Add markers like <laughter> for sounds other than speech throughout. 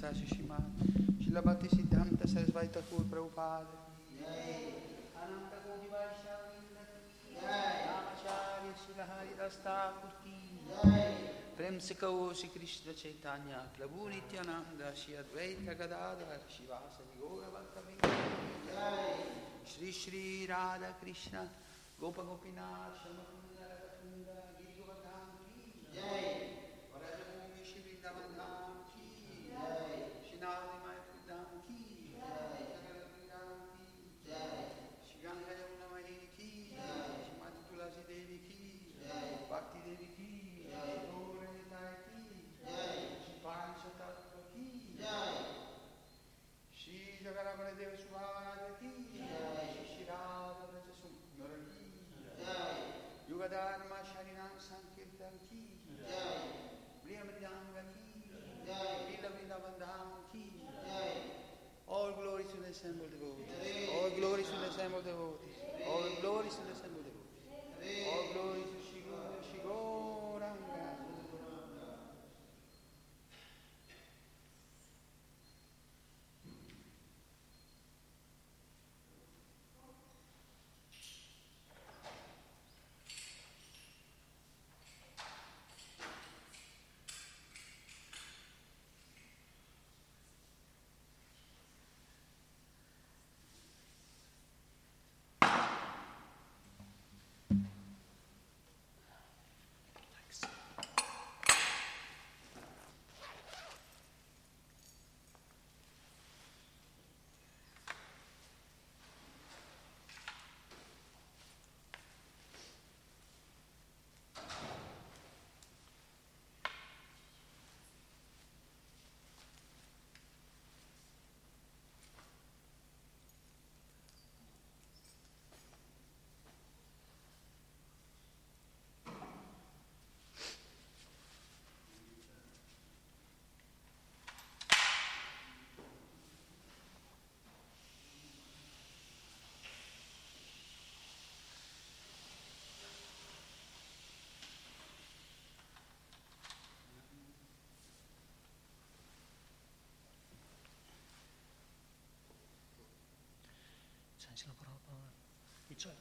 Sasi Shimad, Shila Bhakti Siddhanta Sarasvati Thakur Prabhupada. Ananta Koti Vaishnava Acharya Shila Hari Rasta Kurti. Prem Sikau si Krishna Chaitanya Prabhu Nityananda Shri Advaita Gadadhar Shivasa Yoga Bhaktavinda Shri Shri Radha Krishna Gopa Gopinath Shamakunda Radha Kunda Giri Govardhan Jai glory to the assembled devotees. All glory to the assembled devotees. All glory to the assembled devotees. All glory to Shri Guru Shri Gauranga. Sila Prabhupada. Ichai.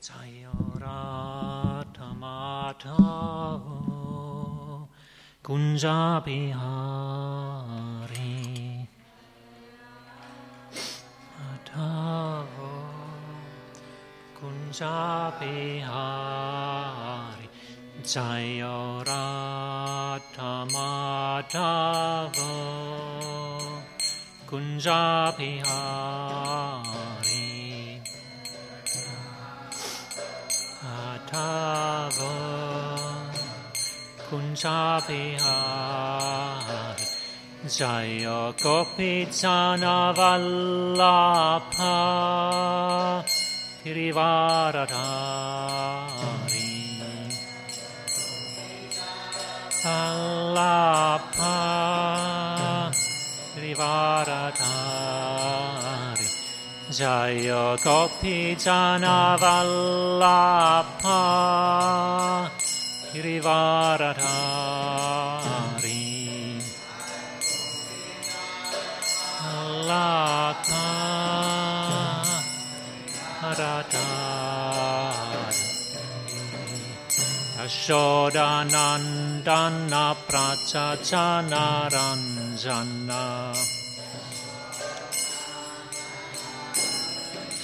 Jayarathamata Kunja Bihari Atavo Kunja Bihari Jayarathamata Kunja Bihari Atavo Kunja Bihari Jaya Gopi Jana Vallabha Girivaradhari Vallabha Girivaradhari Jaya Gopi Jana Vallabha Girivaradhari Yashodanandana Prachachana Ranjana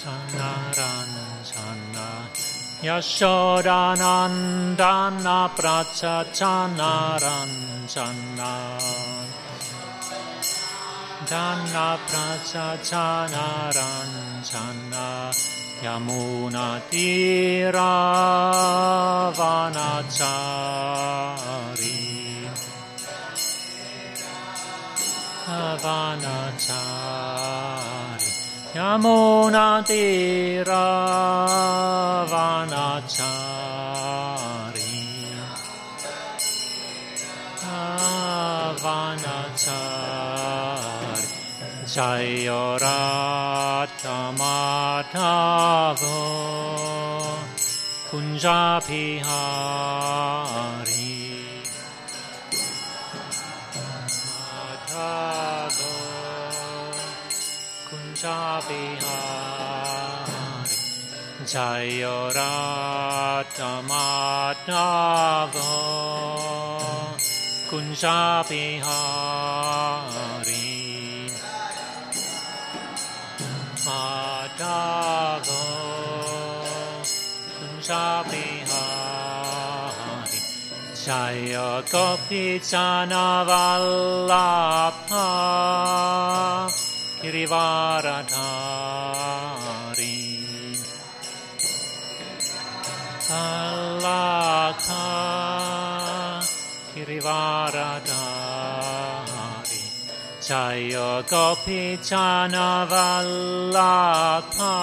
Chanaranjana. Yashodanandana Prachachana Ranjana Dana Prachachana यमुनतीरावनचारि वनचारि यमुनतीरावनचारि वनचारि जय रातम Madhava Kunjabihari Madhava Kunjabihari Jaya Radha Madhava Kunjabihari Madhava Kunja Bihari Jaya Gopi Jana Vallabha Girivaradhari Alaka Girivaradhari Jaya Gopi Jana Vallabha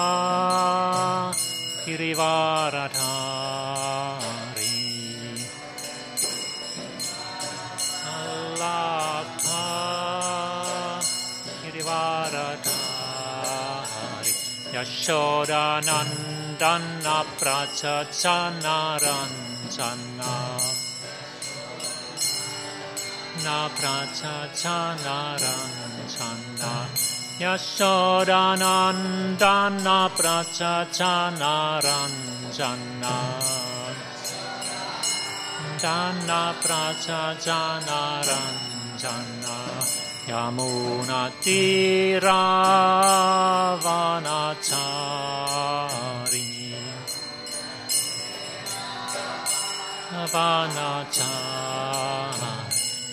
Girivaradhari Alaka Girivaradhari Yashodanandana Prachachanaranjana Na Prachachanaranjana Yashodanandana Prachachanaranjana Dana Prachachanaranjana Yamuna Tiravanachari Vanachari Yamuna Tiravanachari Nachari Jaya Ratna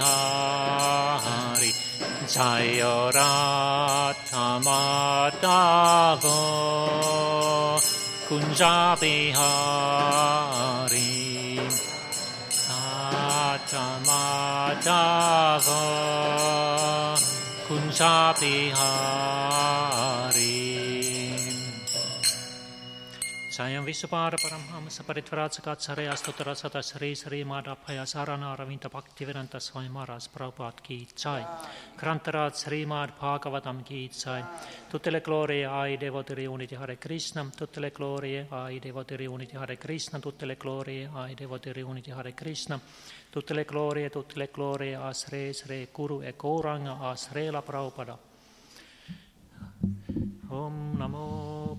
Hari Jaya Ratna Madhava Kunjabi Hari Atamadava Kunjabi Hari సాయం విశ్వపార పరమహంస పరిత్వరాచకాచార్య స్తోత్ర సత శ్రీ శ్రీ మాధాభయ సారనారవింత భక్తి వినంత స్వయమారాజ్ ప్రభుపాత్ కీ చాయ్ క్రాంతరాజ్ శ్రీమాద్ భాగవతం కీ చాయ్ తుత్తెల క్లోరే ఆయి దేవోతిరి ఉనితి హరే కృష్ణ తుత్తెల క్లోరే ఆయి దేవోతిరి ఉనితి హరే కృష్ణ తుత్తెల క్లోరే ఆయి దేవోతిరి ఉనితి హరే కృష్ణ తుత్తెల క్లోరే తుత్తెల క్లోరే ఆ శ్రే శ్రే కురు ఎ కౌరంగ ఆ శ్రేల ప్రభుపద ఓం నమో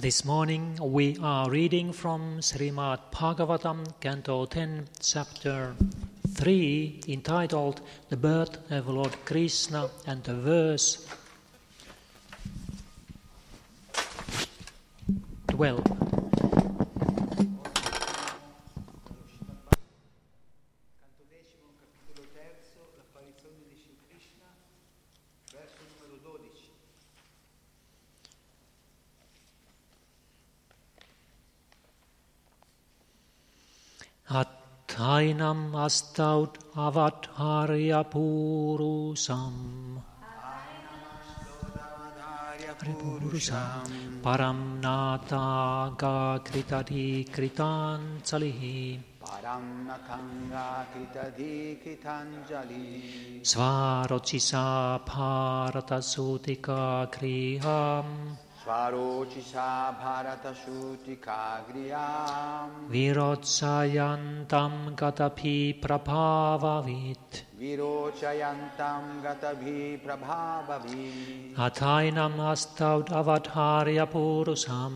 This morning we are reading from Srimad Bhagavatam, Canto 10, Chapter 3, entitled The Birth of Lord Krishna and the verse 12. Attainam astaut avadharya purusam. Purusam. Param nata gakritati kritanchalihi Param Natanga Kritadi Kritanjali svarocisa bharata sutika kriham Svarocisa Bharata Shutika Griyam virotsayantam gatapi prabhavavit विरोचयन्तं गतभिः प्रभावभिः Atainam astaud avadharya purusam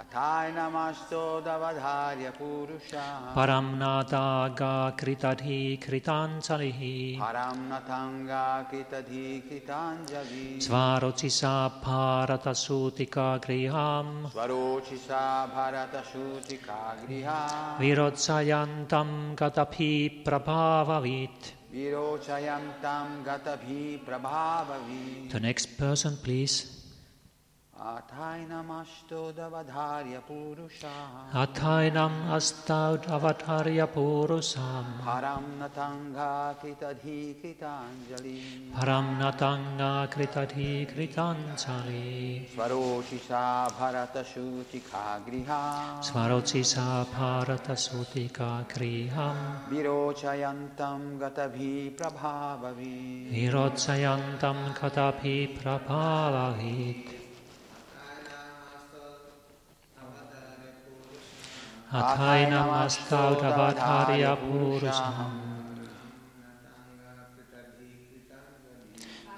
अथाय नमस्तोदवधार्य पुरुषः Paramnataga kritadhi kritansalihi परं नथङ्गाकृतधिकृताञ्जलि Svarocisa bharata sutika griham स्वरोचिषा भरतसूचिका गृहा Virotsayantam gatapi prabhavavit विरोचयन्तं गतभिः प्रभावभिः The next person please अथाय नमस्तोदवधार्य पुरुषः Atainam astaud avadharya purusam परं नथङ्गाकृतधिकृताञ्जलि Paramnatanga kritadhi kritansali स्वरोचिषा भरतसूचिका गृहा Svarocisa bharata sutika griham विरोचयन्तं गतभिः प्रभावभिः Virotsayantam gatapi prabhavavit Atainam astaud avadharya purusam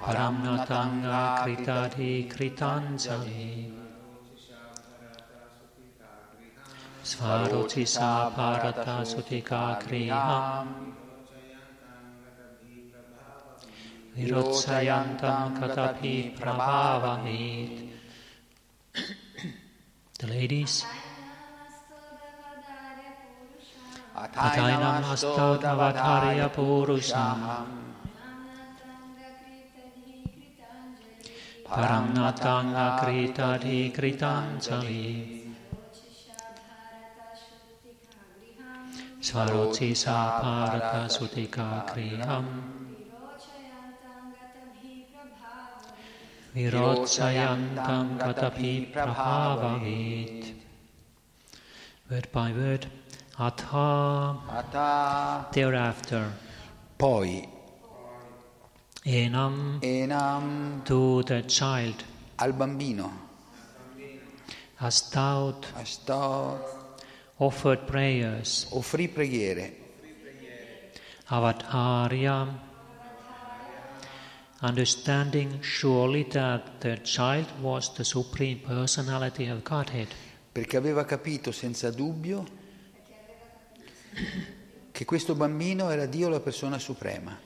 Paramnatanga kritadhi kritanjali. Svarocisa bharata sutika griham Virotsayantam katapi prabhavavit The ladies Atainam astaud avadharya purusham Paramnatanga kritadhi kritanjali Svarocisa bharata sutika griham Virotsayantam katapi prabhavavit. Word by word Atha अथा Thereafter. Poi. Enam. Enam. To the child. Al bambino. Astaut sto offered prayers. Offrì preghiere. Avadharya Understanding surely that the child was the Supreme Personality of Godhead. Perché aveva capito senza dubbio che questo bambino era Dio la persona suprema.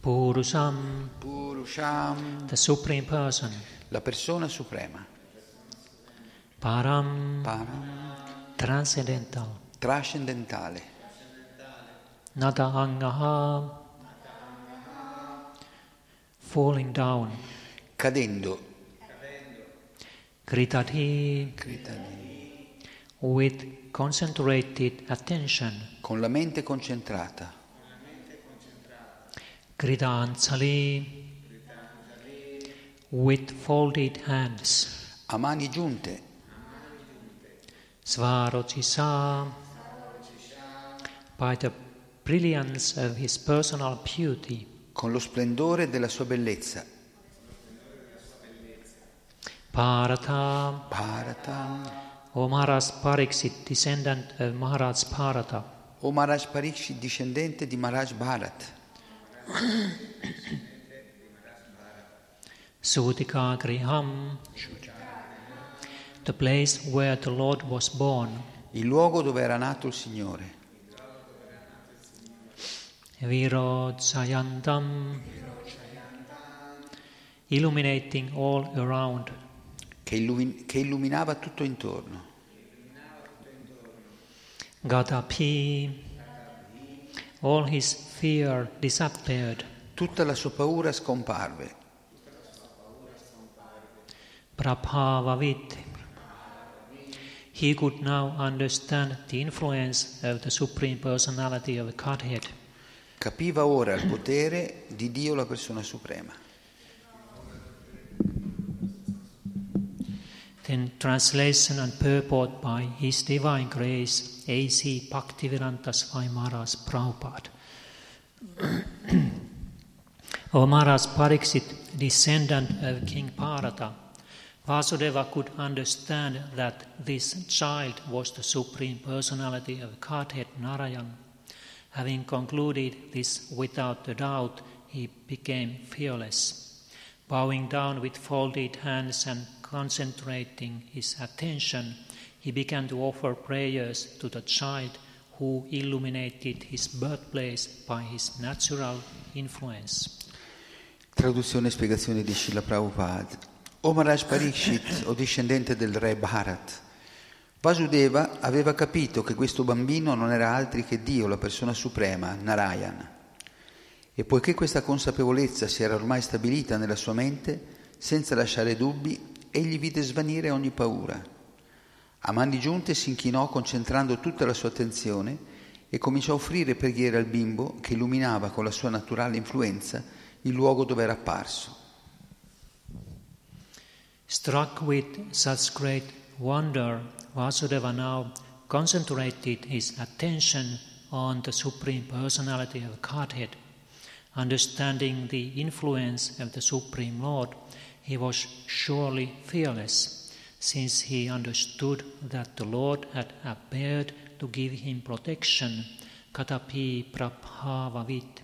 Purusam. Purusham, the Supreme Person. La persona suprema. Param. Param, Transcendental. Trascendentale. Nada Angaha Falling down. Cadendo. Kritati Kritani, with concentrated attention. Con la mente concentrata. Kridansali with folded hands. A mani giunte, Svarocisa by the brilliance of his personal beauty. Con lo splendore della sua bellezza. Bharata. Bharata, O Maharaj Pariksit, descendant of Maharaj Bharata. O Maharaj Parikshit, discendente di Maharaj Bharat. <coughs> Sutika Griham. The place where the Lord was born. Il luogo dove era nato il Signore, Virodsayantam illuminating all around che, illumi- che illuminava tutto intorno. Gadapi all his fear disappeared Tutta la sua paura scomparve. Prabhavavit he could now understand the influence of the Supreme Personality of Godhead Capiva ora il potere di Dio la persona suprema. Then translation and purport by His Divine Grace A.C. Bhaktivedanta Swami Prabhupada. <clears throat> o Maharaj Pariksit, descendant of King Bharata, Vasudeva could understand that this child was the Supreme Personality of Godhead Narayan, Having concluded this without a doubt, he became fearless. Bowing down with folded hands and concentrating his attention, he began to offer prayers to the child who illuminated his birthplace by his natural influence. Traduzione e spiegazione di Srila Prabhupada. O Maharaj Parikshit, o discendente del re Bharat, Vasudeva aveva capito che questo bambino non era altri che Dio, la persona suprema, Narayana. E poiché questa consapevolezza si era ormai stabilita nella sua mente, senza lasciare dubbi, egli vide svanire ogni paura. A mani giunte si inchinò concentrando tutta la sua attenzione e cominciò a offrire preghiere al bimbo che illuminava con la sua naturale influenza il luogo dove era apparso. Struck with such great wonder, Vasudeva now concentrated his attention on the Supreme Personality of Godhead. Understanding the influence of the Supreme Lord, he was surely fearless, since he understood that the Lord had appeared to give him protection, katapi prabhavavit.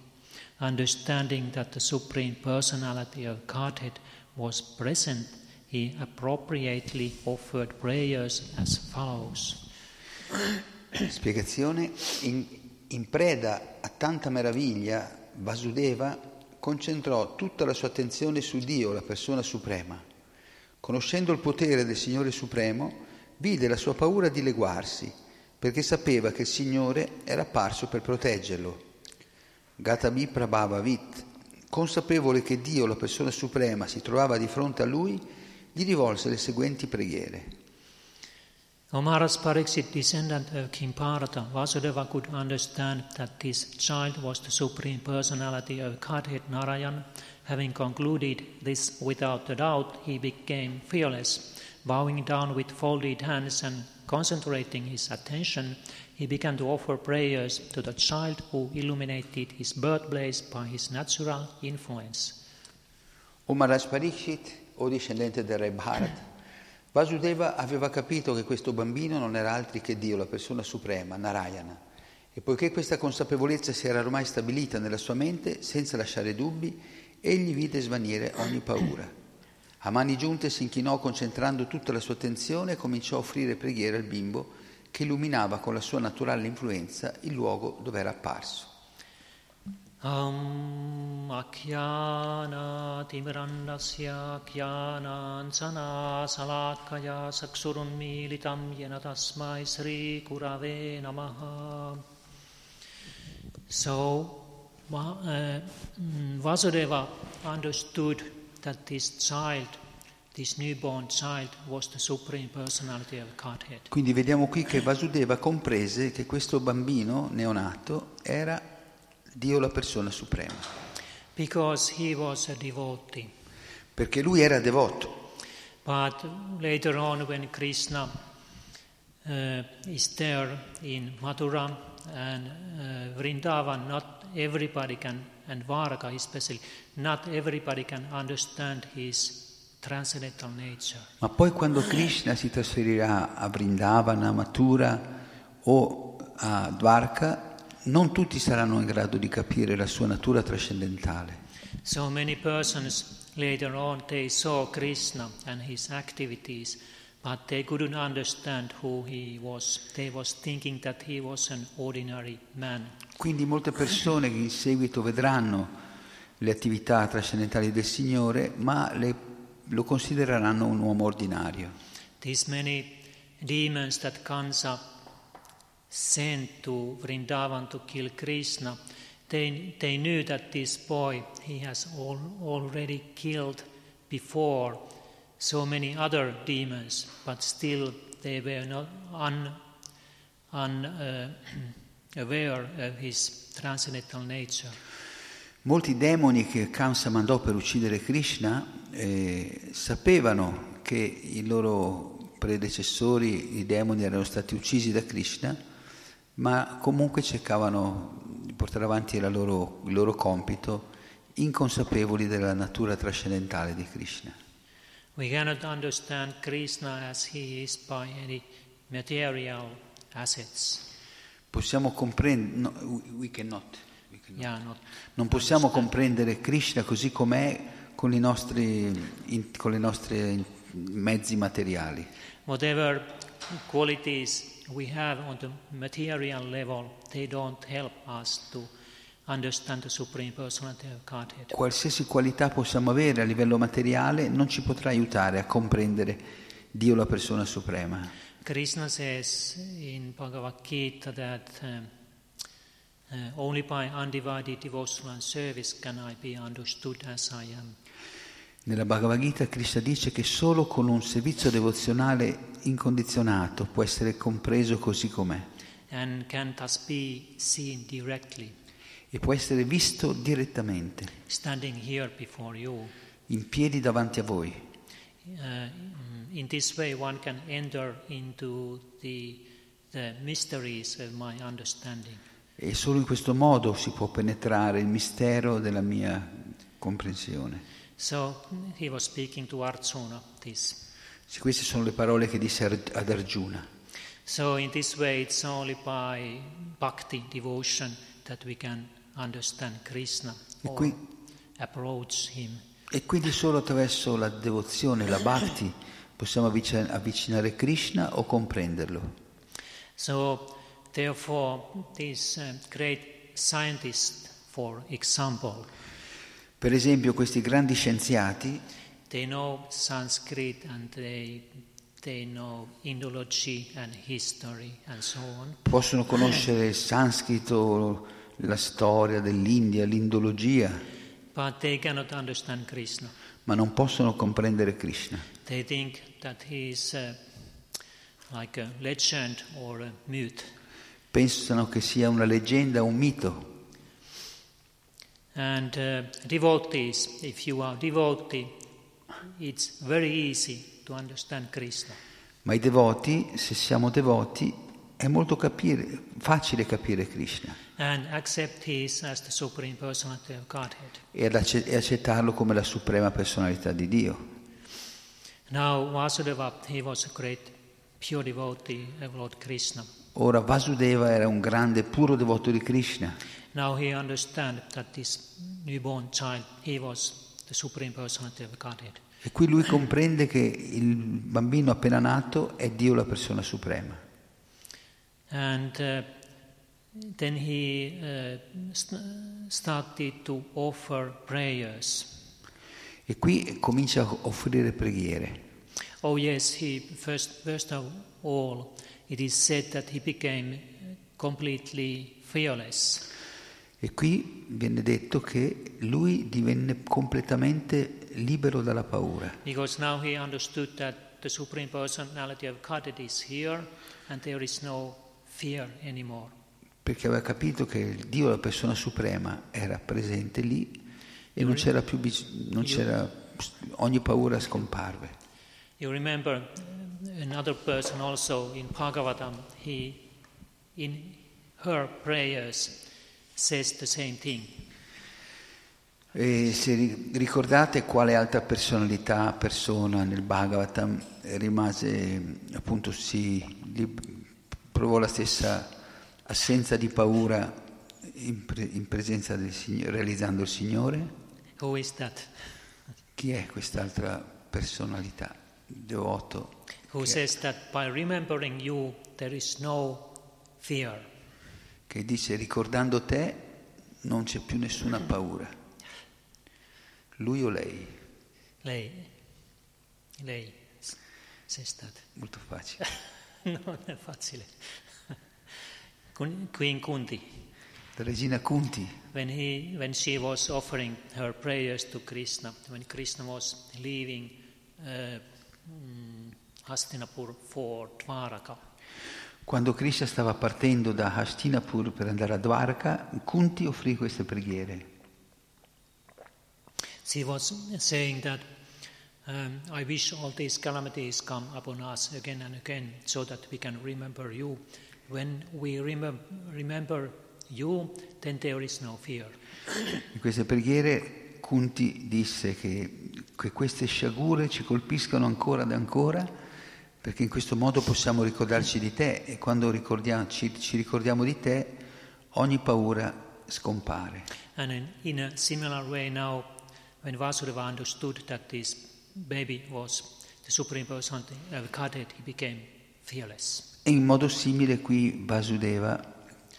Understanding that the Supreme Personality of Godhead was present, he appropriately offered prayers as follows. Spiegazione. In, in preda a tanta meraviglia, Vasudeva concentrò tutta la sua attenzione su Dio, la persona suprema. Conoscendo il potere del Signore Supremo, vide la sua paura dileguarsi, perché sapeva che il Signore era apparso per proteggerlo. Gatabi Prabhavavit, consapevole che Dio, la persona suprema, si trovava di fronte a lui, gli rivolse le seguenti preghiere. Omaras Pariksit, descendant of King Parata, Vasudeva could understand that this child was the supreme personality of Godhead Narayan. Having concluded this without a doubt, he became fearless. Bowing down with folded hands and concentrating his attention, he began to offer prayers to the child who illuminated his birthplace by his natural influence. O Maharaj Pariksit, o discendente del re Bharat, Vasudeva aveva capito che questo bambino non era altri che Dio, la persona suprema, Narayana. E poiché questa consapevolezza si era ormai stabilita nella sua mente, senza lasciare dubbi, egli vide svanire ogni paura. A mani giunte si inchinò concentrando tutta la sua attenzione e cominciò a offrire preghiere al bimbo che illuminava con la sua naturale influenza il luogo dove era apparso. Am akhyana timirandasya khyanansana salatkaya saksurunmilitam yena tasmai sri kurave namaha. So uh, Vasudeva understood that this child This newborn child was the supreme personality of Godhead. Quindi vediamo qui che Vasudeva comprese che questo bambino neonato era Dio la persona suprema. Perché lui era devoto. But later on when Krishna uh, is there in Mathura and uh, Vrindavan, not everybody can, and Varaka especially, not everybody can understand his transcendental nature. Ma poi quando Krishna si trasferirà a Vrindavana, a Mathura o a Dvarka, non tutti saranno in grado di capire la sua natura trascendentale. So many persons later on they saw Krishna and his activities, but they couldn't understand who he was. They was thinking that he was an ordinary man. Quindi molte persone che in seguito vedranno le attività trascendentali del Signore, ma le, lo considereranno un uomo ordinario. These many demons that Kansa sent Vrindavan to kill Krishna, they, they knew that this boy, he has all, already killed before so many other demons, but still they were not un, un, uh, <clears throat> of his transcendental nature. Molti demoni che Kamsa mandò per uccidere Krishna eh, sapevano che i loro predecessori, i demoni, erano stati uccisi da Krishna ma comunque cercavano di portare avanti loro, il loro compito inconsapevoli della natura trascendentale di Krishna. We cannot understand Krishna as he is by any material assets. possiamo comprendere, no, we cannot, we cannot. Yeah, not non possiamo comprendere Krishna così com'è con i nostri, in, con i nostri mezzi materiali. whatever qualities we have on the material level, they don't help us to understand the Supreme Personality of Godhead. Qualsiasi qualità possiamo avere a livello materiale non ci potrà aiutare a comprendere Dio la persona suprema. Krishna says in Bhagavad Gita that um, uh, only by undivided devotional service can I be understood as I am. Nella Bhagavad Gita Krishna dice che solo con un servizio devozionale incondizionato può essere compreso così com'è e può essere visto direttamente, in piedi davanti a voi. uh, in this way one can enter into the, the mysteries of my understanding. E solo in questo modo si può penetrare il mistero della mia comprensione. So he was speaking to Arjuna this. Queste sono le parole che disse ad Arjuna. So in this way it's only by bhakti devotion that we can understand Krishna E or qui- approach him. E quindi solo attraverso la devozione, la bhakti, possiamo avvic- avvicinare Krishna o comprenderlo. So therefore these uh, great scientists, for example, Per esempio questi grandi scienziati they know Sanskrit and they they know Indology and history and so on. possono conoscere <clears throat> il sanscrito, la storia dell'India, l'indologia, But they cannot understand Krishna. ma non possono comprendere Krishna. They think that he is uh, like a legend or a myth. Pensano che sia una leggenda, un mito. And uh, devotees, if you are devotee, it's very easy to understand Krishna. Ma i devoti, se siamo devoti, è molto capire, facile capire Krishna And accept His as the Supreme Personality of Godhead. e, acce- e accettarlo come la suprema personalità di Dio. Now, Vasudeva, he was a great pure devotee of Lord Krishna. Ora Vasudeva era un grande puro devoto di Krishna. Now he understand that this newborn child, he was the Supreme Personality of Godhead. E qui lui comprende che il bambino appena nato è Dio la persona suprema. And uh, then he uh, st- started to offer prayers. E qui comincia a offrire preghiere. Oh yes, he first first of all, it is said that he became completely fearless. E qui viene detto che lui divenne completamente libero dalla paura, Because now he understood that the Supreme Personality of Godhead is here and there is no fear anymore. perché aveva capito che il Dio, la persona suprema, era presente lì e non c'era più non c'era, ogni paura scomparve. You remember uh, another person also in Bhagavatam, he, in her prayers, says the same thing. E se ri- ricordate quale altra personalità, persona nel Bhagavatam rimase, appunto, si provò la stessa assenza di paura in, pre- in presenza del Signore, realizzando il Signore? Who is that? Chi è quest'altra personalità, devoto? Who says that by remembering you there is no fear. Che dice ricordando te non c'è più nessuna paura. Lui o lei? Lei, lei s- says that. Molto facile. <laughs> no, non è facile. Kun- Queen Kunti, La regina Kunti, when, he, when she was offering her prayers to Krishna, when Krishna was leaving uh, mm, Hastinapur for Dvaraka, Quando Krishna stava partendo da Hastinapur per andare a Dwarka, Kunti offrì queste preghiere. she was saying that um, I wish all these calamities come upon us again and again so that we can remember you. When we remem- remember you, then there is no fear. In queste preghiere Kunti disse che, che queste sciagure ci colpiscano ancora ed ancora Perché in questo modo possiamo ricordarci di te e quando ricordiamo, ci, ricordiamo di te ogni paura scompare. And in, a similar way now, when Vasudeva understood that this baby was the supreme personality Godhead, he became fearless. E in modo simile qui Vasudeva,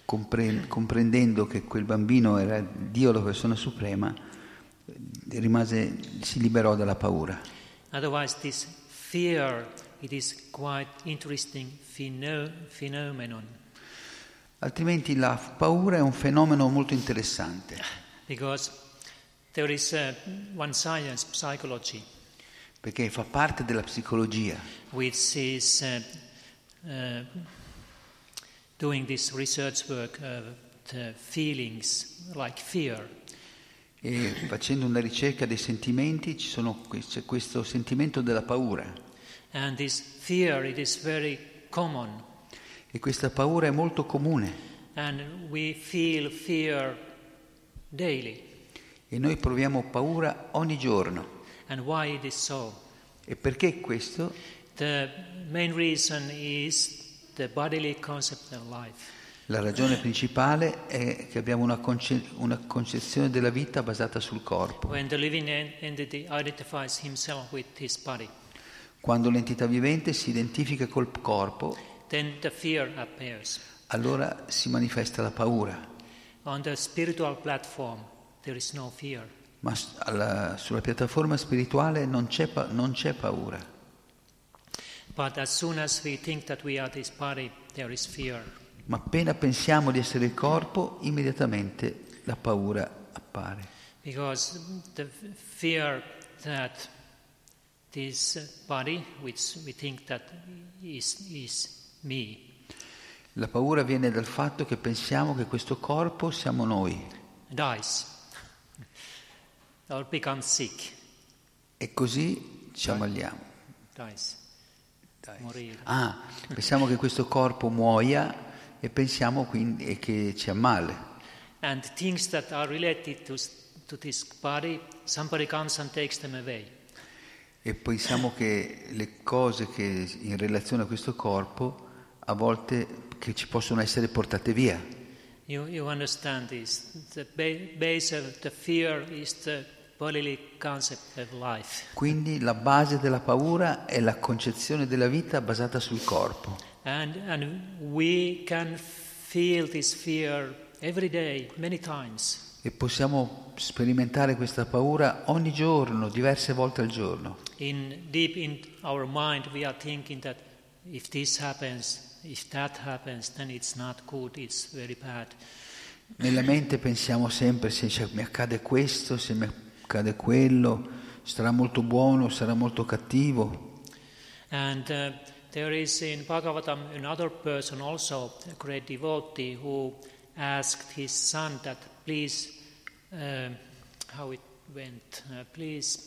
comprendendo che quel bambino era Dio la persona suprema, rimase, si liberò dalla paura. Otherwise this fear it is quite interesting phenomenon. Altrimenti la paura è un fenomeno molto interessante. Because there is uh, one science, psychology. Perché fa parte della psicologia. Which is uh, uh, doing this research work of feelings like fear. E facendo una ricerca dei sentimenti sono, c'è questo sentimento della paura. And this fear, it is very common. E questa paura è molto comune. And we feel fear daily. E noi proviamo paura ogni giorno. And why it is so? E perché questo? The main reason is the bodily concept of life. La ragione principale è che abbiamo una, conce- una, concezione della vita basata sul corpo. When the living entity identifies himself with his body. Quando l'entità vivente si identifica col corpo, allora si manifesta la paura. No Ma alla, sulla piattaforma spirituale non c'è, non c'è paura. Body, Ma appena pensiamo di essere il corpo, immediatamente la paura appare. Because the fear that this body, which we think that is, is me. La paura viene dal fatto che pensiamo che questo corpo siamo noi. Dies. Or becomes sick. E così ci ammaliamo. Dies. Dies. Ah, pensiamo che questo corpo muoia e pensiamo quindi che ci ammale. And things that are related to, to this body, somebody comes and takes them away e pensiamo che le cose che in relazione a questo corpo a volte che ci possono essere portate via. You, you understand this. The base of the fear is the bodily concept of life. Quindi la base della paura è la concezione della vita basata sul corpo. And, and we can feel this fear every day, many times e possiamo sperimentare questa paura ogni giorno, diverse volte al giorno. In deep in our mind we are thinking that if this happens, if that happens, then it's not good, it's very bad. Nella mente pensiamo sempre se mi accade questo, se mi accade quello, sarà molto buono, sarà molto cattivo. And uh, there is in Bhagavatam another person also, a great devotee, who asked his son that please uh, how it went. Uh, please,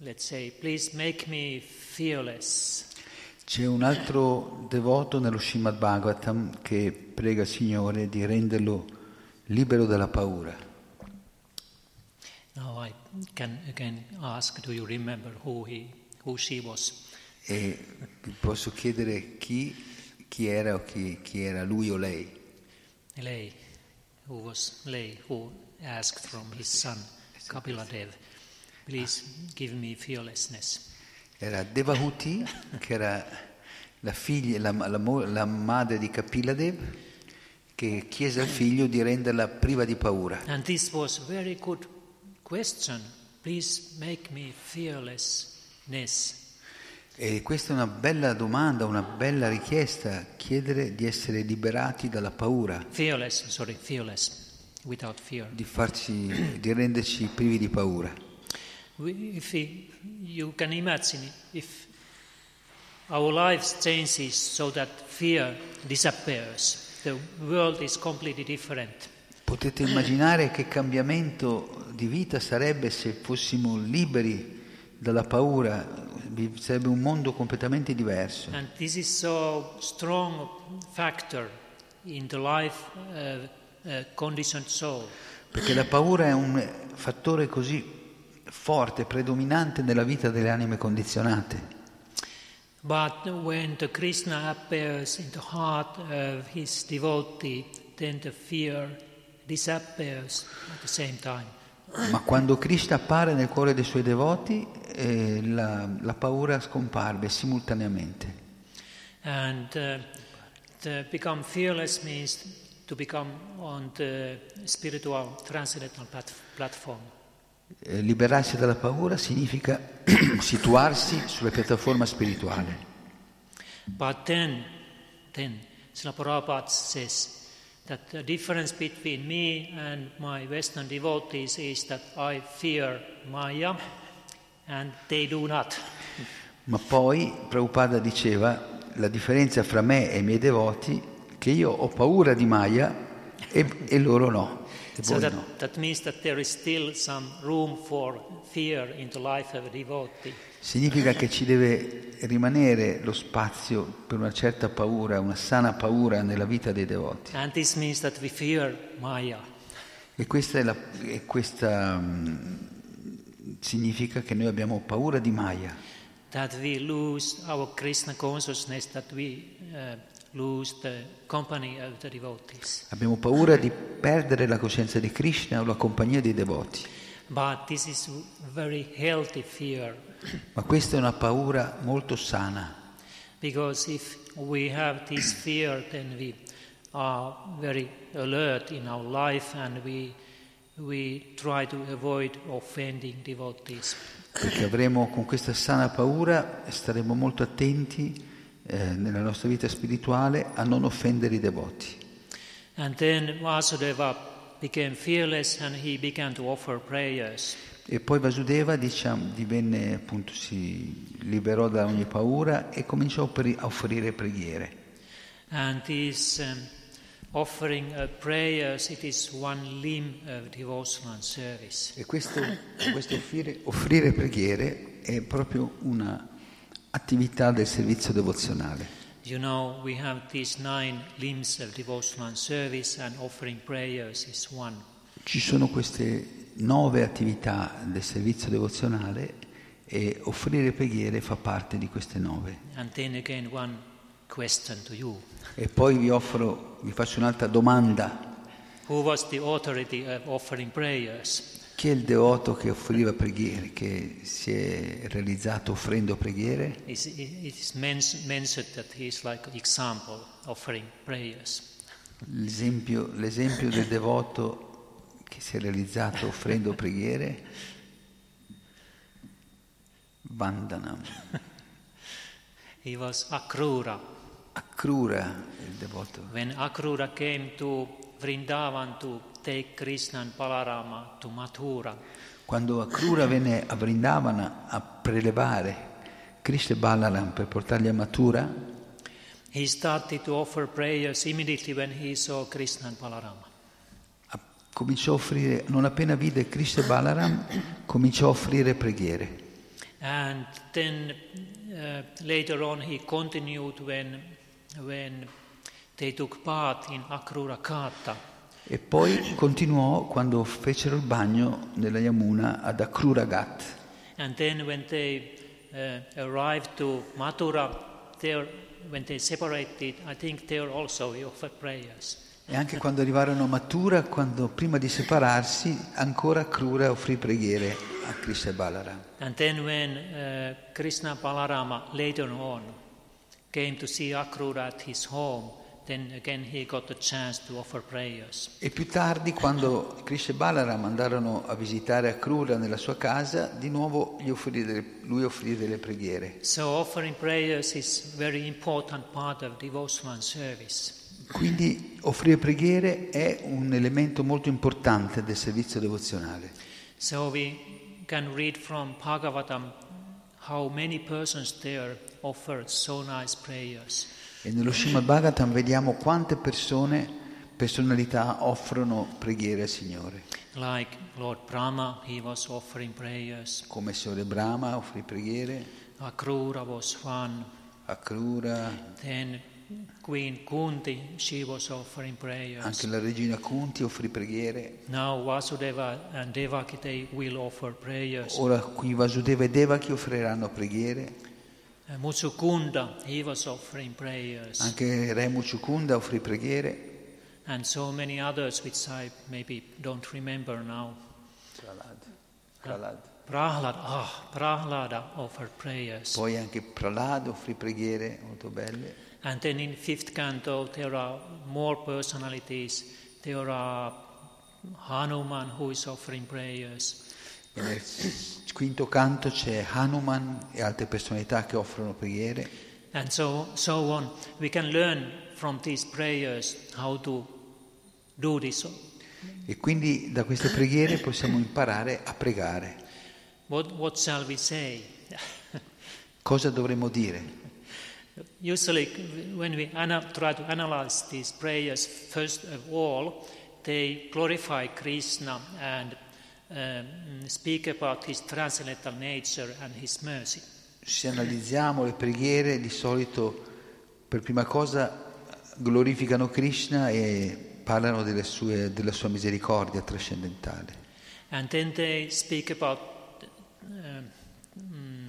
let's say, please make me fearless. C'è un altro devoto nello Srimad Bhagavatam che prega il Signore di renderlo libero dalla paura. Now I can again ask, do you remember who, he, who she was? E posso chiedere chi, chi era o chi, chi era lui o lei? Lei who was lay, who asked from his son Kapila Dev, please give me fearlessness. Era Devahuti, che era la, figlia, la, la, la madre di Kapila Dev, che chiese al figlio di renderla priva di paura. And this was a very good question. Please make me fearlessness. E questa è una bella domanda, una bella richiesta, chiedere di essere liberati dalla paura. Fearless, sorry, fearless, without fear. Di, farci, di renderci privi di paura. If you can imagine if our lives changes so that fear disappears, the world is completely different. Potete immaginare che cambiamento di vita sarebbe se fossimo liberi dalla paura, sarebbe un mondo completamente diverso. And this is so strong factor in the life uh, uh, conditioned soul. Perché la paura è un fattore così forte, predominante nella vita delle anime condizionate. But when the Krishna appears in the heart of his devotee, then the fear disappears at the same time. Ma quando Krishna appare nel cuore dei suoi devoti, eh, la, la, paura scomparve simultaneamente. And uh, to become fearless means to become on the spiritual transcendental plat- platform. Eh, liberarsi dalla paura significa <clears throat> situarsi sulla piattaforma spirituale. But then, then, Srila Prabhupada says that the difference between me and my Western devotees is that I fear Maya and they do not. Ma poi Prabhupada diceva la differenza fra me e i miei devoti che io ho paura di Maya e, e loro no. So that, no. that means that there is still some room for fear in the life of a devotee. Significa che ci deve rimanere lo spazio per una certa paura, una sana paura nella vita dei devoti. E questa, la, e questa um, significa che noi abbiamo paura di Maya. That we lose our Krishna consciousness, that we uh, lose the company of the devotees. Abbiamo paura di perdere la coscienza di Krishna o la compagnia dei devoti. But this is very healthy fear. Ma questa è una paura molto sana. Because if we have this fear, then we are very alert in our life and we, we try to avoid offending devotees. Perché avremo con questa sana paura staremo molto attenti eh, nella nostra vita spirituale a non offendere i devoti. And then Vasudeva became fearless and he began to offer prayers. E poi Vasudeva diciamo, divenne, appunto, si liberò da ogni paura e cominciò a offrire preghiere. And this um, offering of prayers, it is one limb of devotional service. E questo, questo offrire, offrire preghiere è proprio una attività del servizio devozionale. You know, we have these nine limbs of devotional service and offering prayers is one. Ci sono queste nove attività del servizio devozionale e offrire preghiere fa parte di queste nove. E poi vi offro, vi faccio un'altra domanda. Chi è il devoto che offriva preghiere, che si è realizzato offrendo preghiere? L'esempio, l'esempio del devoto che si è realizzato offrendo preghiere, Vandanam. He was Akrura. Akrura, il devoto. When Akrura came to Vrindavan to take Krishna and Balarama to Mathura. Quando Akrura venne a Vrindavana a prelevare Krishna e Balaram per portarli a Mathura, he started to offer prayers immediately when he saw Krishna and Balarama cominciò a offrire, non appena vide Krishna Balaram, cominciò a offrire preghiere. And then uh, later on he continued when, when they took part in Akrura Kata. E poi continuò quando fecero il bagno nella Yamuna ad Akrura Ghat. And then when they uh, arrived to Mathura, there, when they separated, I think there also he offered prayers. E anche quando arrivarono a Matura, quando prima di separarsi, ancora Krura offrì preghiere a Krishna Balarama. And then when uh, Krishna Balarama later on came to see Akrura at his home, then again he got the chance to offer prayers. E più tardi, quando Krishna e Balaram andarono a visitare Akrura nella sua casa, di nuovo offrì delle, lui offrì delle preghiere. So offering prayers is very important part of devotional service. Quindi offrire preghiere è un elemento molto importante del servizio devozionale. So we can read from Bhagavatam how many persons there offered so nice prayers. E nello Srimad Bhagavatam vediamo quante persone, personalità offrono preghiere al Signore. Like Lord Brahma, he was offering prayers. Come il Signore Brahma offrì preghiere. Akrura was one. Akrura. Then Queen Kunti, she was offering prayers. Anche la regina Kunti offrì preghiere. Now Vasudeva and Devaki they will offer prayers. Ora qui Vasudeva e Devaki offriranno preghiere. Uh, Mutsukunda, he was offering prayers. Anche Re Muchukunda offrì preghiere. And so many others which I maybe don't remember now. Pralad. Pralad. Prahlad, ah, Prahlada offered prayers. Poi anche Pralad offrì preghiere molto belle. And then in fifth canto there are more personalities. There are Hanuman who is offering prayers. Nel quinto canto c'è Hanuman e altre personalità che offrono preghiere. And so, so on. We can learn from these prayers how to do this. E quindi da queste preghiere possiamo imparare a pregare. What, what shall we say? <laughs> Cosa dovremmo dire? Usually, when we ana- try to analyze these prayers, first of all, they glorify Krishna and um, speak about his transcendental nature and his mercy. Se analizziamo le preghiere, di solito per prima cosa glorificano Krishna e parlano delle sue- della sua misericordia trascendentale. And then they speak about, um, mm,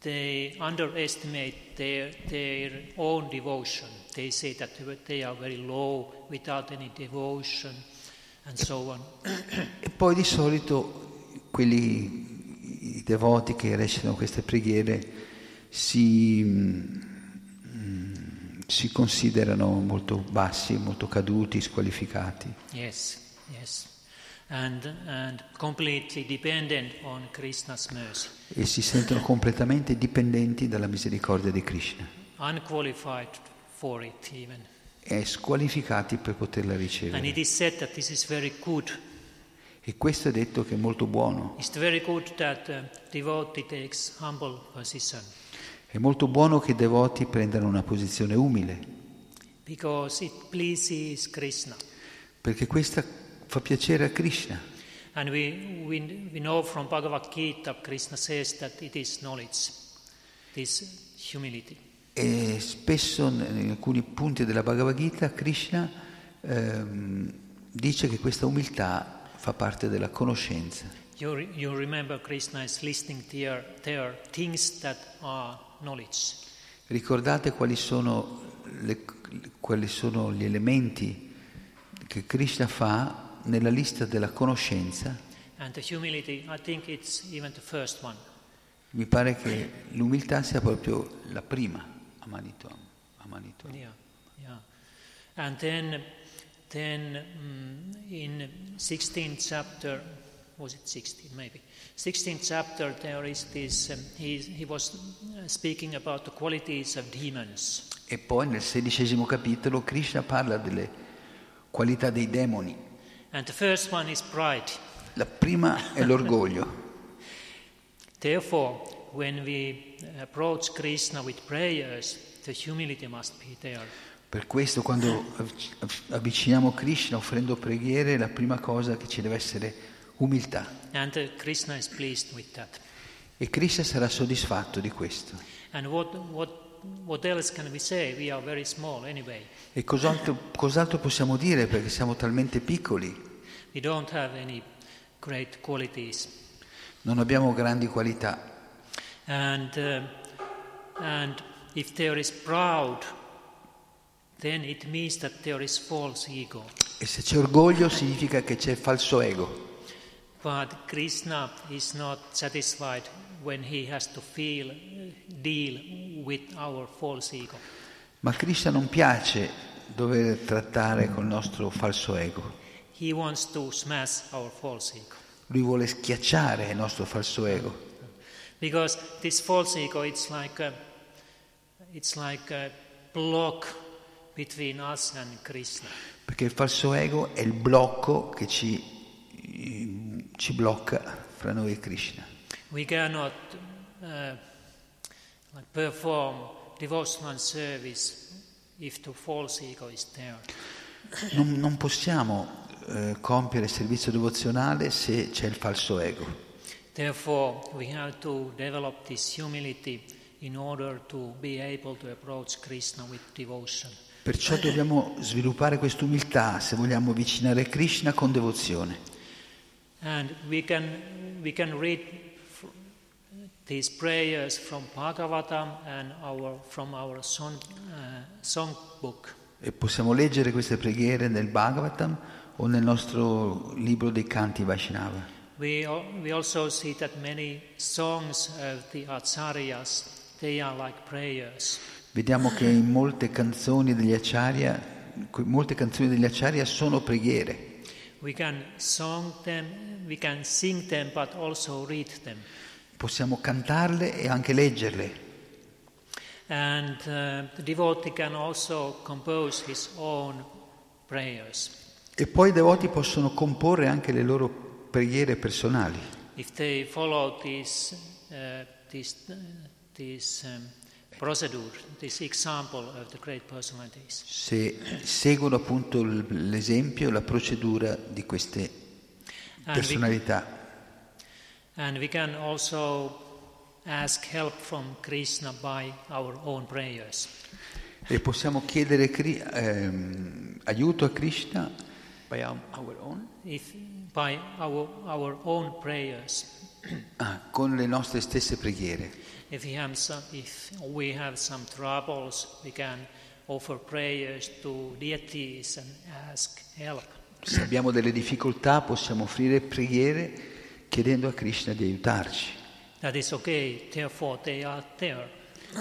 they underestimate their, their own devotion. They say that they are very low without any devotion and so on. E poi di solito quelli, i devoti che recitano queste preghiere si, mm, si considerano molto bassi, molto caduti, squalificati Yes, yes. And, and completely dependent on Krishna's mercy. e si sentono completamente dipendenti dalla misericordia di Krishna Unqualified for it even. e squalificati per poterla And ricevere. it is said that this is very good. E questo è detto che è molto buono. È molto buono che i devoti prendano una posizione umile, because it pleases Krishna. perché questa fa piacere a Krishna. And we, we, we know from Bhagavad Gita, Krishna says that it is knowledge, this humility. E spesso in alcuni punti della Bhagavad Gita Krishna ehm, dice che questa umiltà fa parte della conoscenza. You, you remember Krishna is listing there, there things that are knowledge. Ricordate quali sono, le- quali sono gli elementi che Krishna fa nella lista della conoscenza? Humility. Mi pare che l'umiltà sia proprio la prima, Amanituam. Amanituam. Yeah, yeah. And then, then mm, in 16th chapter, was it 16 maybe? 16th chapter, there is this, um, he, he was uh, speaking about the qualities of demons. E poi nel sedicesimo capitolo Krishna parla delle qualità dei demoni. And the first one is pride. La prima è l'orgoglio. <laughs> Therefore, when we approach Krishna with prayers, the humility must be there. Per questo quando avvic- avviciniamo Krishna offrendo preghiere, la prima cosa che ci deve essere umiltà. And uh, Krishna is pleased with that. E Krishna sarà soddisfatto di questo. And what, what, what else can we say? We are very small anyway. E cos'altro, cos'altro possiamo dire perché siamo talmente piccoli? We don't have any great qualities. Non abbiamo grandi qualità. And, uh, and if there is proud, then it means that there is false ego. E se c'è orgoglio significa che c'è falso ego. But Krishna is not satisfied when he has to feel, deal with our false ego. Ma Krishna non piace dover trattare col nostro falso ego. He wants to smash our false ego. Lui vuole schiacciare il nostro falso ego. Because this false ego, it's like a, it's like a block between us and Krishna. Perché il falso ego è il blocco che ci, ci blocca fra noi e Krishna. We cannot uh, like perform devotional service if the false ego is there. Non, non possiamo eh, compiere il servizio devozionale se c'è il falso ego. Therefore, we have to develop this humility in order to be able to approach Krishna with devotion. Perciò dobbiamo sviluppare quest'umiltà se vogliamo avvicinare Krishna con devozione. And we can, we can read these prayers from Bhagavatam and our, from our song, uh, songbook. E possiamo leggere queste preghiere nel Bhagavatam o nel nostro libro dei canti Vaishnava. We, we also see that many songs of the acharyas, they are like prayers. Vediamo che in molte canzoni degli Acharya, molte canzoni degli Acharya sono preghiere. We can song them, we can sing them, but also read them. Possiamo cantarle e anche leggerle. And uh, the devotee can also compose his own prayers. E poi i devoti possono comporre anche le loro preghiere personali. If they follow this, uh, this, this um, procedure, this example of the great personalities. Se seguono appunto l'esempio, la procedura di queste personalità. And we can also ask help from Krishna by our own prayers. E possiamo chiedere ehm, aiuto a Krishna by our, our own? If by our, our own prayers, Ah, con le nostre stesse preghiere. if we, have some, if we have some troubles, we can offer prayers to deities and ask help. Se abbiamo delle difficoltà possiamo offrire preghiere chiedendo a Krishna di aiutarci. That is okay, therefore they are there.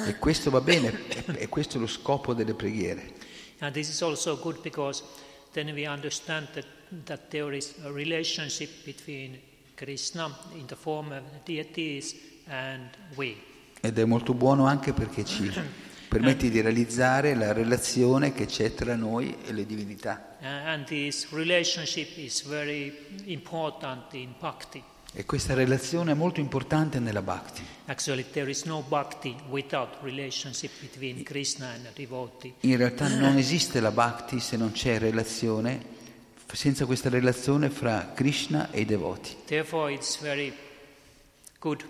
E questo va bene, <coughs> e questo è lo scopo delle preghiere. And this is also good because then we understand that, that there is a relationship between Krishna in the form of deities and we. Ed è molto buono anche perché ci <coughs> permette di realizzare la relazione che c'è tra noi e le divinità. Uh, and this relationship is very important in bhakti. E questa relazione è molto importante nella Bhakti. Actually, no bhakti. In realtà non esiste la Bhakti se non c'è relazione, senza questa relazione fra Krishna e i devoti. Therefore, it's very good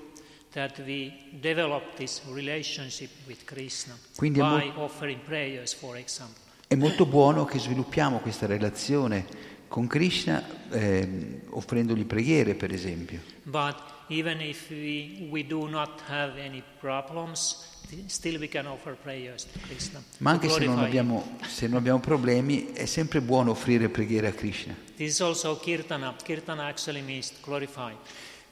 that we develop this relationship with Krishna Quindi by mol- offering prayers, for example. È molto buono che sviluppiamo questa relazione con Krishna ehm, offrendogli preghiere, per esempio. But even if we, we do not have any problems, prayers. Ma anche se non, abbiamo, se non abbiamo problemi, è sempre buono offrire preghiere a Krishna, is kirtana. Kirtana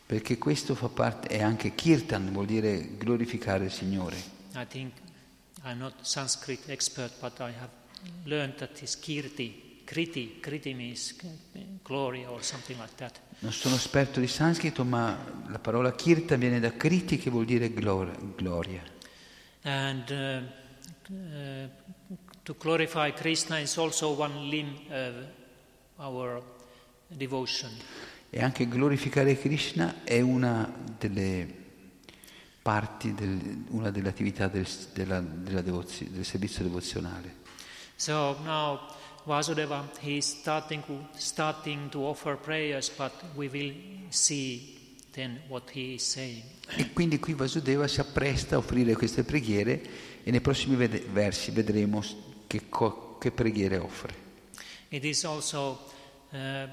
perché questo fa parte, è anche kirtan, vuol dire glorificare il Signore. I think I'm not Sanskrit expert, but I have learned that this kirti, kriti, kriti means glory or something like that. Non sono esperto di sanscrito, ma la parola kirtan viene da kriti che vuol dire glor- gloria. And uh, uh, to glorify Krishna is also one limb of our devotion. E anche glorificare Krishna è una delle parti, del- una delle attività del, della- della devozio- del servizio devozionale. So now Vasudeva, he is starting starting to offer prayers, but we will see then what he is saying. E quindi qui Vasudeva si appresta a offrire queste preghiere e nei prossimi vede- versi vedremo che, co- che preghiere offre. It is also uh,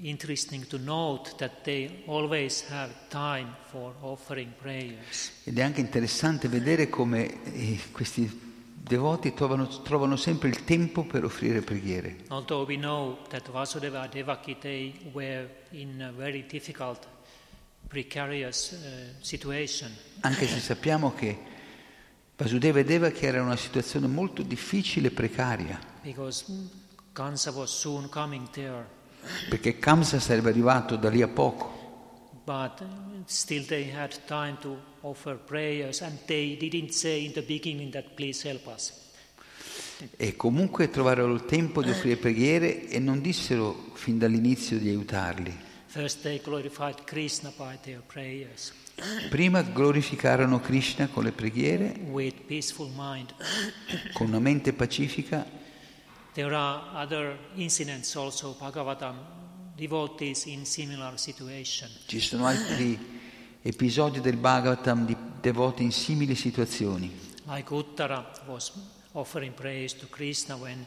interesting to note that they always have time for offering prayers. Ed è anche interessante vedere come eh, questi devoti trovano, trovano sempre il tempo per offrire preghiere. Although we know that Vasudeva and Devaki they were in a very difficult, precarious uh, situation, Anche se sappiamo che Vasudeva e Devaki erano in una situazione molto difficile e precaria, because Kansa was soon coming there, perché Kamsa sarebbe arrivato da lì a poco, but still they had time to offer prayers, and they didn't say in the beginning that please help us. e comunque trovarono il tempo di offrire preghiere e non dissero fin dall'inizio di aiutarli. First, they glorified Krishna by their prayers Prima glorificarono Krishna con le preghiere, with peaceful mind. con una mente pacifica There are other incidents also, Bhagavatam, devotees in similar situation. Ci sono altri episodi del Bhagavatam di devoti in simili situazioni, Like Uttara was offering praise to Krishna when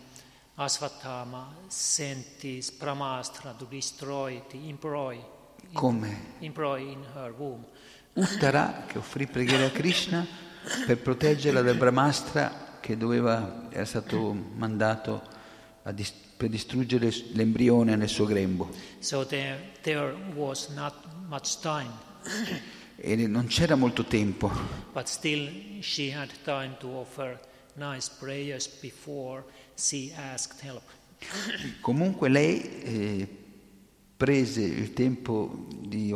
Asvatthama sent this Brahmastra to destroy the emperor, come, emperor in her womb. Uttara che offrì preghiera a Krishna per proteggerla dal Brahmastra che doveva, era stato mandato dis- per distruggere l'embrione nel suo grembo. So there, there was not much time. E non c'era molto tempo. Comunque lei eh, prese il tempo di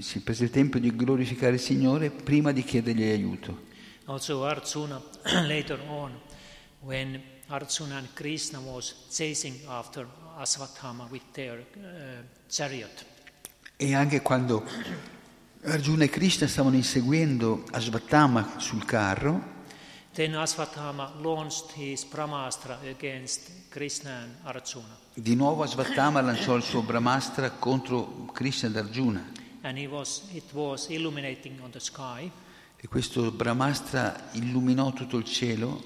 si prese il tempo di glorificare il Signore prima di chiedergli aiuto. Also Arjuna <clears throat> later on, when Arjuna and Krishna was chasing after Asvathama with their uh, chariot. E anche quando Arjuna e Krishna stavano inseguendo Asvatthama sul carro, Then Asvathama launched his Brahmastra against Krishna and Arjuna. di nuovo Asvatthama lanciò il suo Brahmastra contro Krishna ed Arjuna. And he was, it was illuminating on the sky. E questo Brahmastra illuminò tutto il cielo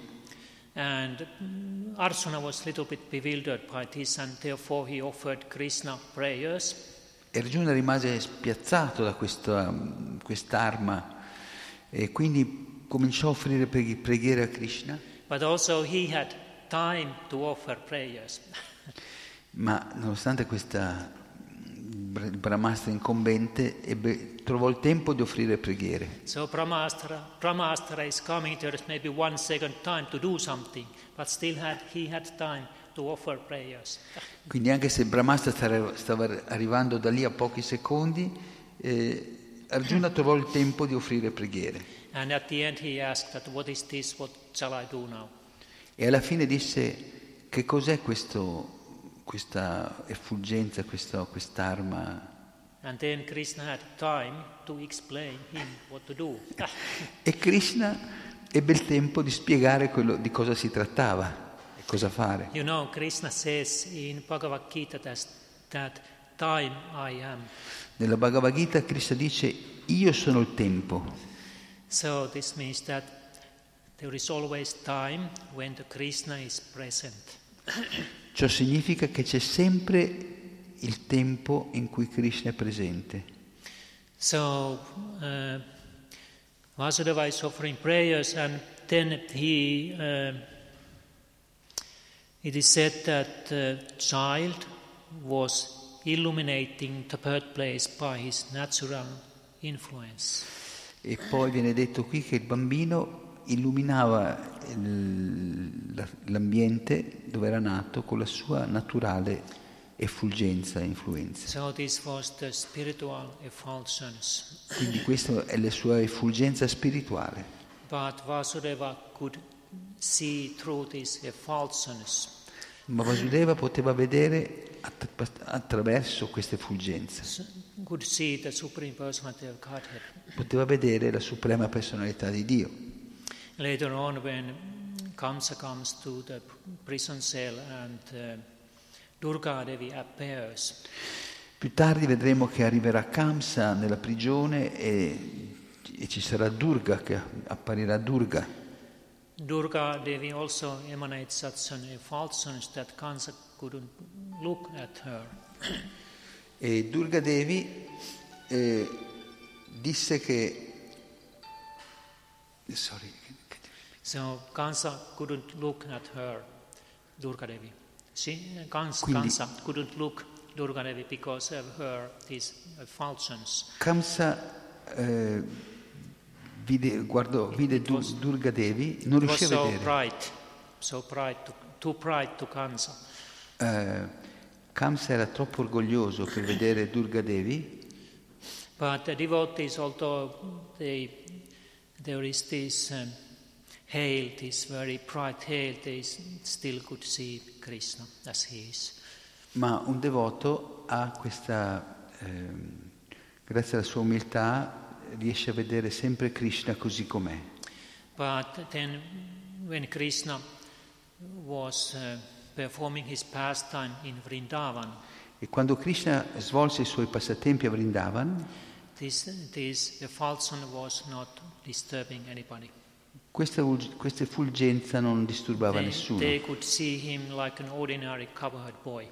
And Arjuna was a little bit bewildered by this, and therefore he offered Krishna prayers. E Arjuna rimase spiazzato da questa, quest'arma e quindi cominciò a offrire preghi- preghiere a Krishna, to <laughs> ma nonostante questa br- Brahmastra incombente ebbe- trovò il tempo di offrire preghiere. So Brahmastra, Brahmastra is coming there maybe one second time to do something, but still had, he had time to. Quindi anche se Brahmastra stava arrivando da lì a pochi secondi, eh, Arjuna trovò il tempo di offrire preghiere. E alla fine disse che cos'è questo, questa effulgenza, questa, quest'arma? And then Krishna had time to explain him what to do. <laughs> E Krishna ebbe il tempo di spiegare quello, di cosa si trattava cosa fare. you know, Krishna says in Bhagavad Gita that, that time I am. Nella Bhagavad Gita Krishna dice io sono il tempo. So this means that there is always time when the Krishna is present. <coughs> Ciò significa che c'è sempre il tempo in cui Krishna è presente. So uh, Vasudeva is offering prayers, and then he. Uh, it is said that the child was illuminating the birthplace by his natural influence. E poi viene detto qui che il bambino illuminava il- la- l'ambiente dove era nato con la sua naturale effulgenza e influenza. So this was the spiritual effulgence. Quindi questa è la sua effulgenza spirituale. But Vasudeva could effulgence Ma Vasudeva poteva vedere att- attraverso questa effulgenza, s- could see the Supreme Personality of Godhead. poteva vedere la suprema personalità di Dio. Later on, when Kamsa comes to the prison cell and uh, Durga Devi appears, Più tardi vedremo che arriverà Kamsa nella prigione e, e ci sarà Durga, che apparirà Durga. Durga Devi also emanates such an effulgence that Kamsa couldn't look at her. E Durga Devi eh, disse che... Sorry. So Kansa couldn't look at her, Durga Devi. She, Kansa, Quindi- Kansa couldn't look Durga Devi because of her this effulgence. Kamsa eh, vide, guardò, vide Du- Durga Devi, non riuscì a so vedere. bright, so bright, to, too bright to Kansa. Eh, Kamsa era troppo orgoglioso per vedere Durga Devi, But the devotees, although they, there is this um, hail, this very bright hail, they still could see Krishna as he is. ma un devoto ha questa, ehm, grazie alla sua umiltà, riesce a vedere sempre Krishna così com'è. But then, when Krishna was uh, performing his pastime in Vrindavan, E quando Krishna svolse i suoi passatempi a Vrindavan, this, this was not disturbing anybody. questa, questa effulgenza non disturbava They, nessuno they could see him like an ordinary cowherd boy.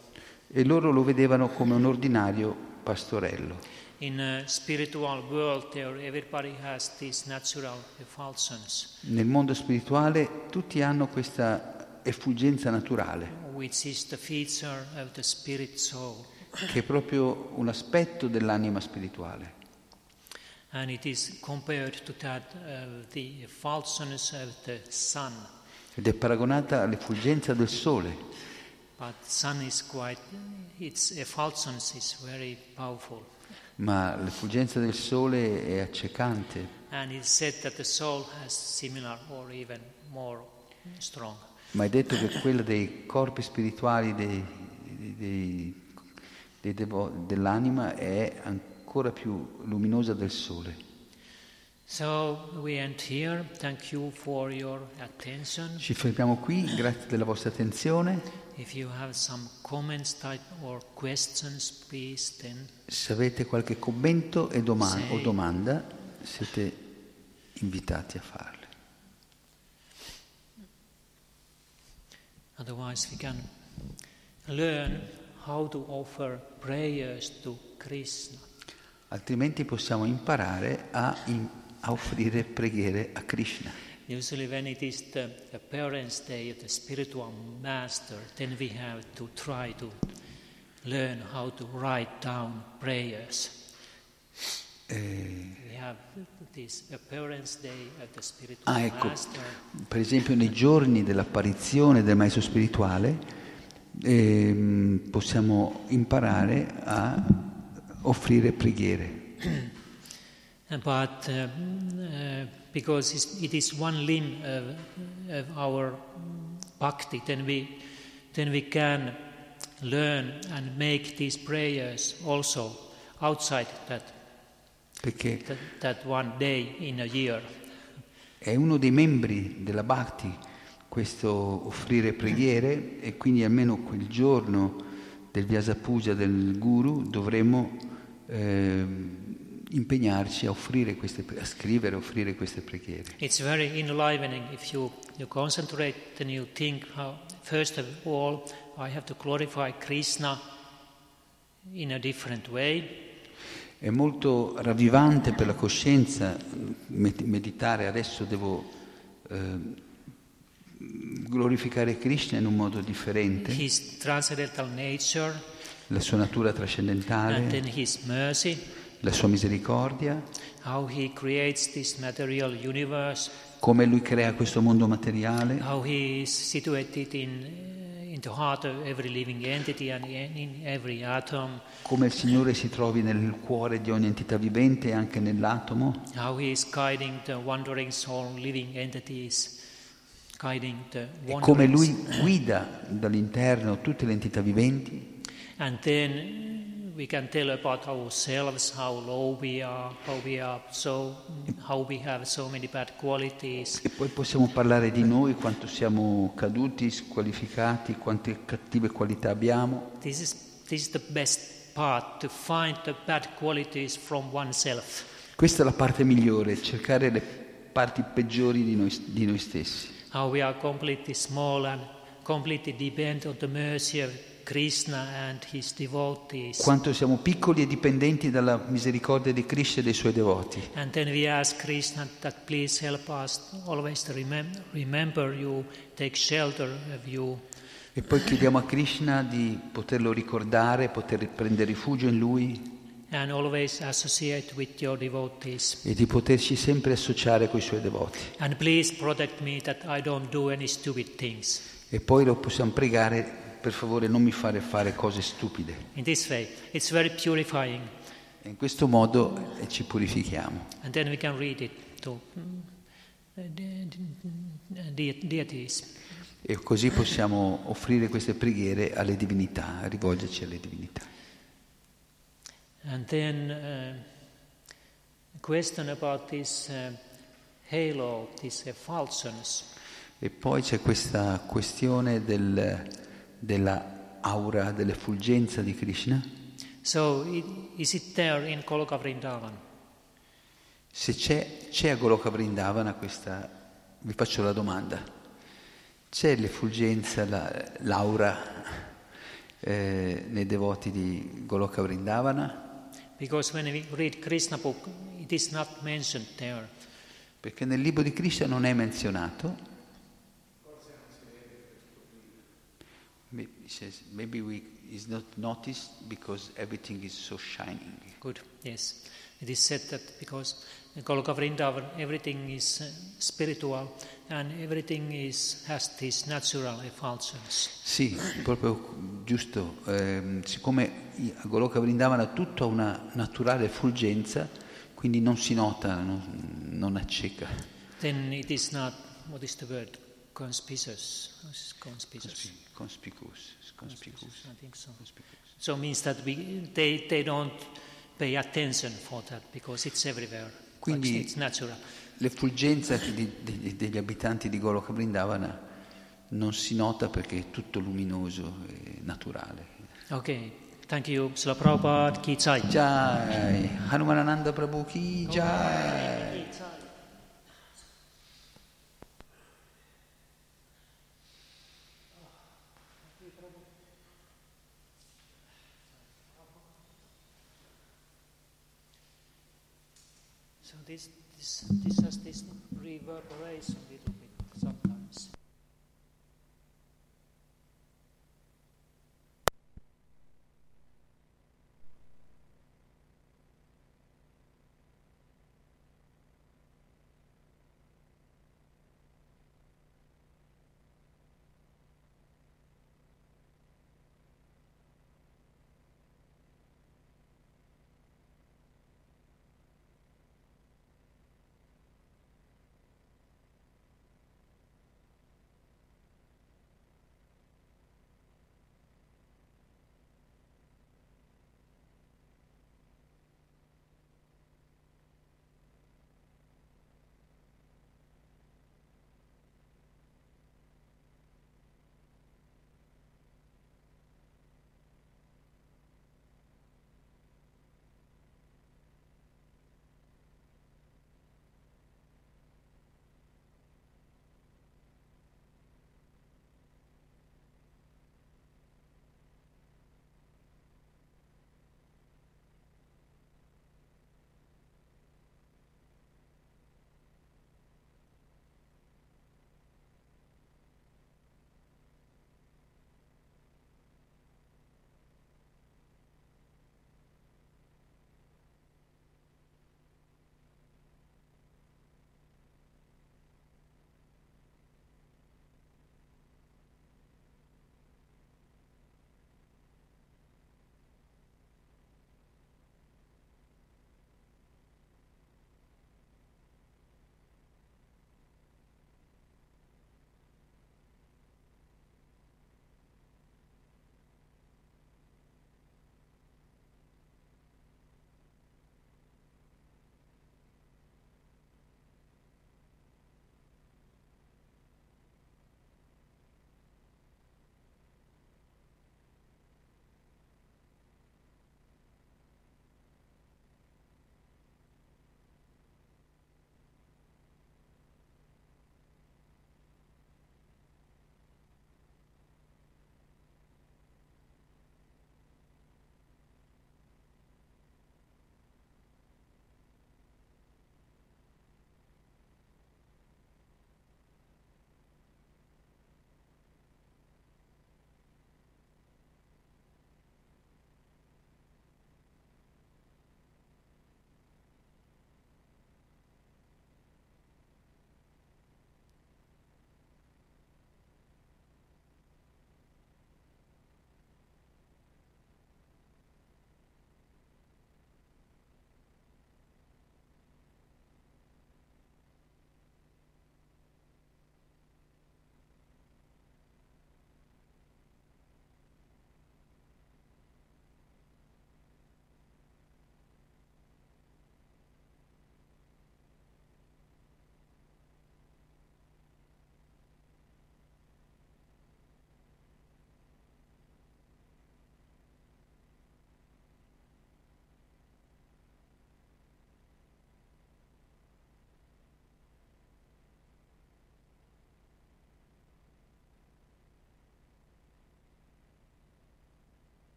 e loro lo vedevano come un ordinario pastorello. In a spiritual world, there everybody has these natural effulsions, Nel mondo spirituale tutti hanno questa effulgenza naturale, which is the feature of the spirit soul. che è proprio un aspetto dell'anima spirituale. And it is compared to that of the effulsions of the sun. ed è paragonata all'effulgenza del sole, But sun is quite, its effulgence is very powerful. Ma l'effulgenza del sole è accecante, ma è detto che quella dei corpi spirituali dei- dei- dei devo- dell'anima è ancora più luminosa del sole. So. Ci fermiamo qui, grazie della vostra attenzione. If you have some comments type or questions, please then Se avete qualche commento e doma- Sì. o domanda siete invitati a farle. otherwise we can learn how to offer prayers to Krishna. Altrimenti possiamo imparare a, in- a offrire preghiere a Krishna. Usually, when it is the appearance day of the spiritual master, then we have to try to learn how to write down prayers. Eh, We have this appearance day of the spiritual Ah, ecco. master. per esempio nei giorni dell'apparizione del maestro spirituale ehm, possiamo imparare a offrire preghiere. <clears throat> Uh, But um, uh, because it is one limb of, of our bhakti, then we, then we can learn and make these prayers also outside that, perché that, that one day in a year. è uno dei membri della Bhakti questo offrire preghiere e quindi almeno quel giorno del Vyasa Puja del Guru dovremmo ehm, impegnarci a, offrire queste, a scrivere, a offrire queste preghiere. It's very enlivening if you, you concentrate and you think, how, first of all, I have to glorify Krishna in a different way. È molto ravvivante per la coscienza med- meditare, adesso devo ehm, glorificare Krishna in un modo differente, His transcendental nature, la sua natura and trascendentale, then His mercy, la sua misericordia, how He creates this material universe, come lui crea questo mondo materiale, how He is situated in, in the heart of every living entity and in, in every atom, come il Signore si trovi nel cuore di ogni entità vivente e anche nell'atomo, how He is guiding the wandering soul living entities, e come lui guida dall'interno tutte le entità viventi. And then we can tell about ourselves, how low we are, how we are so, how we have so many bad qualities. e poi possiamo parlare di noi, quanto siamo caduti, squalificati, quante cattive qualità abbiamo. This is, this is the best part to find the bad qualities from oneself. Questa è la parte migliore, cercare le parti peggiori di noi, di noi stessi. How we are completely small and completely depend on the mercy of Quanto siamo piccoli e dipendenti dalla misericordia di Krishna e dei suoi devoti. E poi chiediamo a Krishna di poterlo ricordare, poter prendere rifugio in lui and always associate with your devotees. e di poterci sempre associare con i suoi devoti. And please protect me that I don't do any stupid things. E poi lo possiamo pregare, per favore non mi fare fare cose stupide. In this way, it's very purifying. E in questo modo eh, ci purifichiamo. And then we can read it to mm, de- de- de- deities. E così possiamo offrire queste preghiere alle divinità, rivolgerci alle divinità. And then uh, question about this uh, halo, these effulsions. E poi c'è questa questione del, della aura, dell'effulgenza di Krishna. So, is it there in Koloka Vrindavan? Se c'è, c'è a Goloka Vrindavana questa, vi faccio la domanda, c'è l'effulgenza, la- l'aura eh, nei devoti di Goloka Vrindavana? Because when we read Krishna book, it is not mentioned there. Perché nel libro di Krishna non è menzionato. Maybe, he says, maybe we, it's not noticed because everything is so shining. Good, yes. It is said that because in Goloka Vrindavan everything is uh, spiritual and everything is, has these natural effulgence. Sì, proprio giusto. Ehm, siccome a Goloka Vrindavana tutto ha una naturale fulgenza, quindi non si nota, non, non acceca. Then it is not, what is the word, conspicuous? Is conspicuous? Conspicuous. Conspicuous. I think so. So it means that we, they, they don't pay attention for that because it's everywhere. Quindi- it's natural. L'effulgenza di- di- degli abitanti di Goloka Vrindavana non si nota perché è tutto luminoso e naturale. Okay, thank you. Srila Prabhupada ki jai. Jai, Hanumanananda Prabhu ki jai. This, this, this has this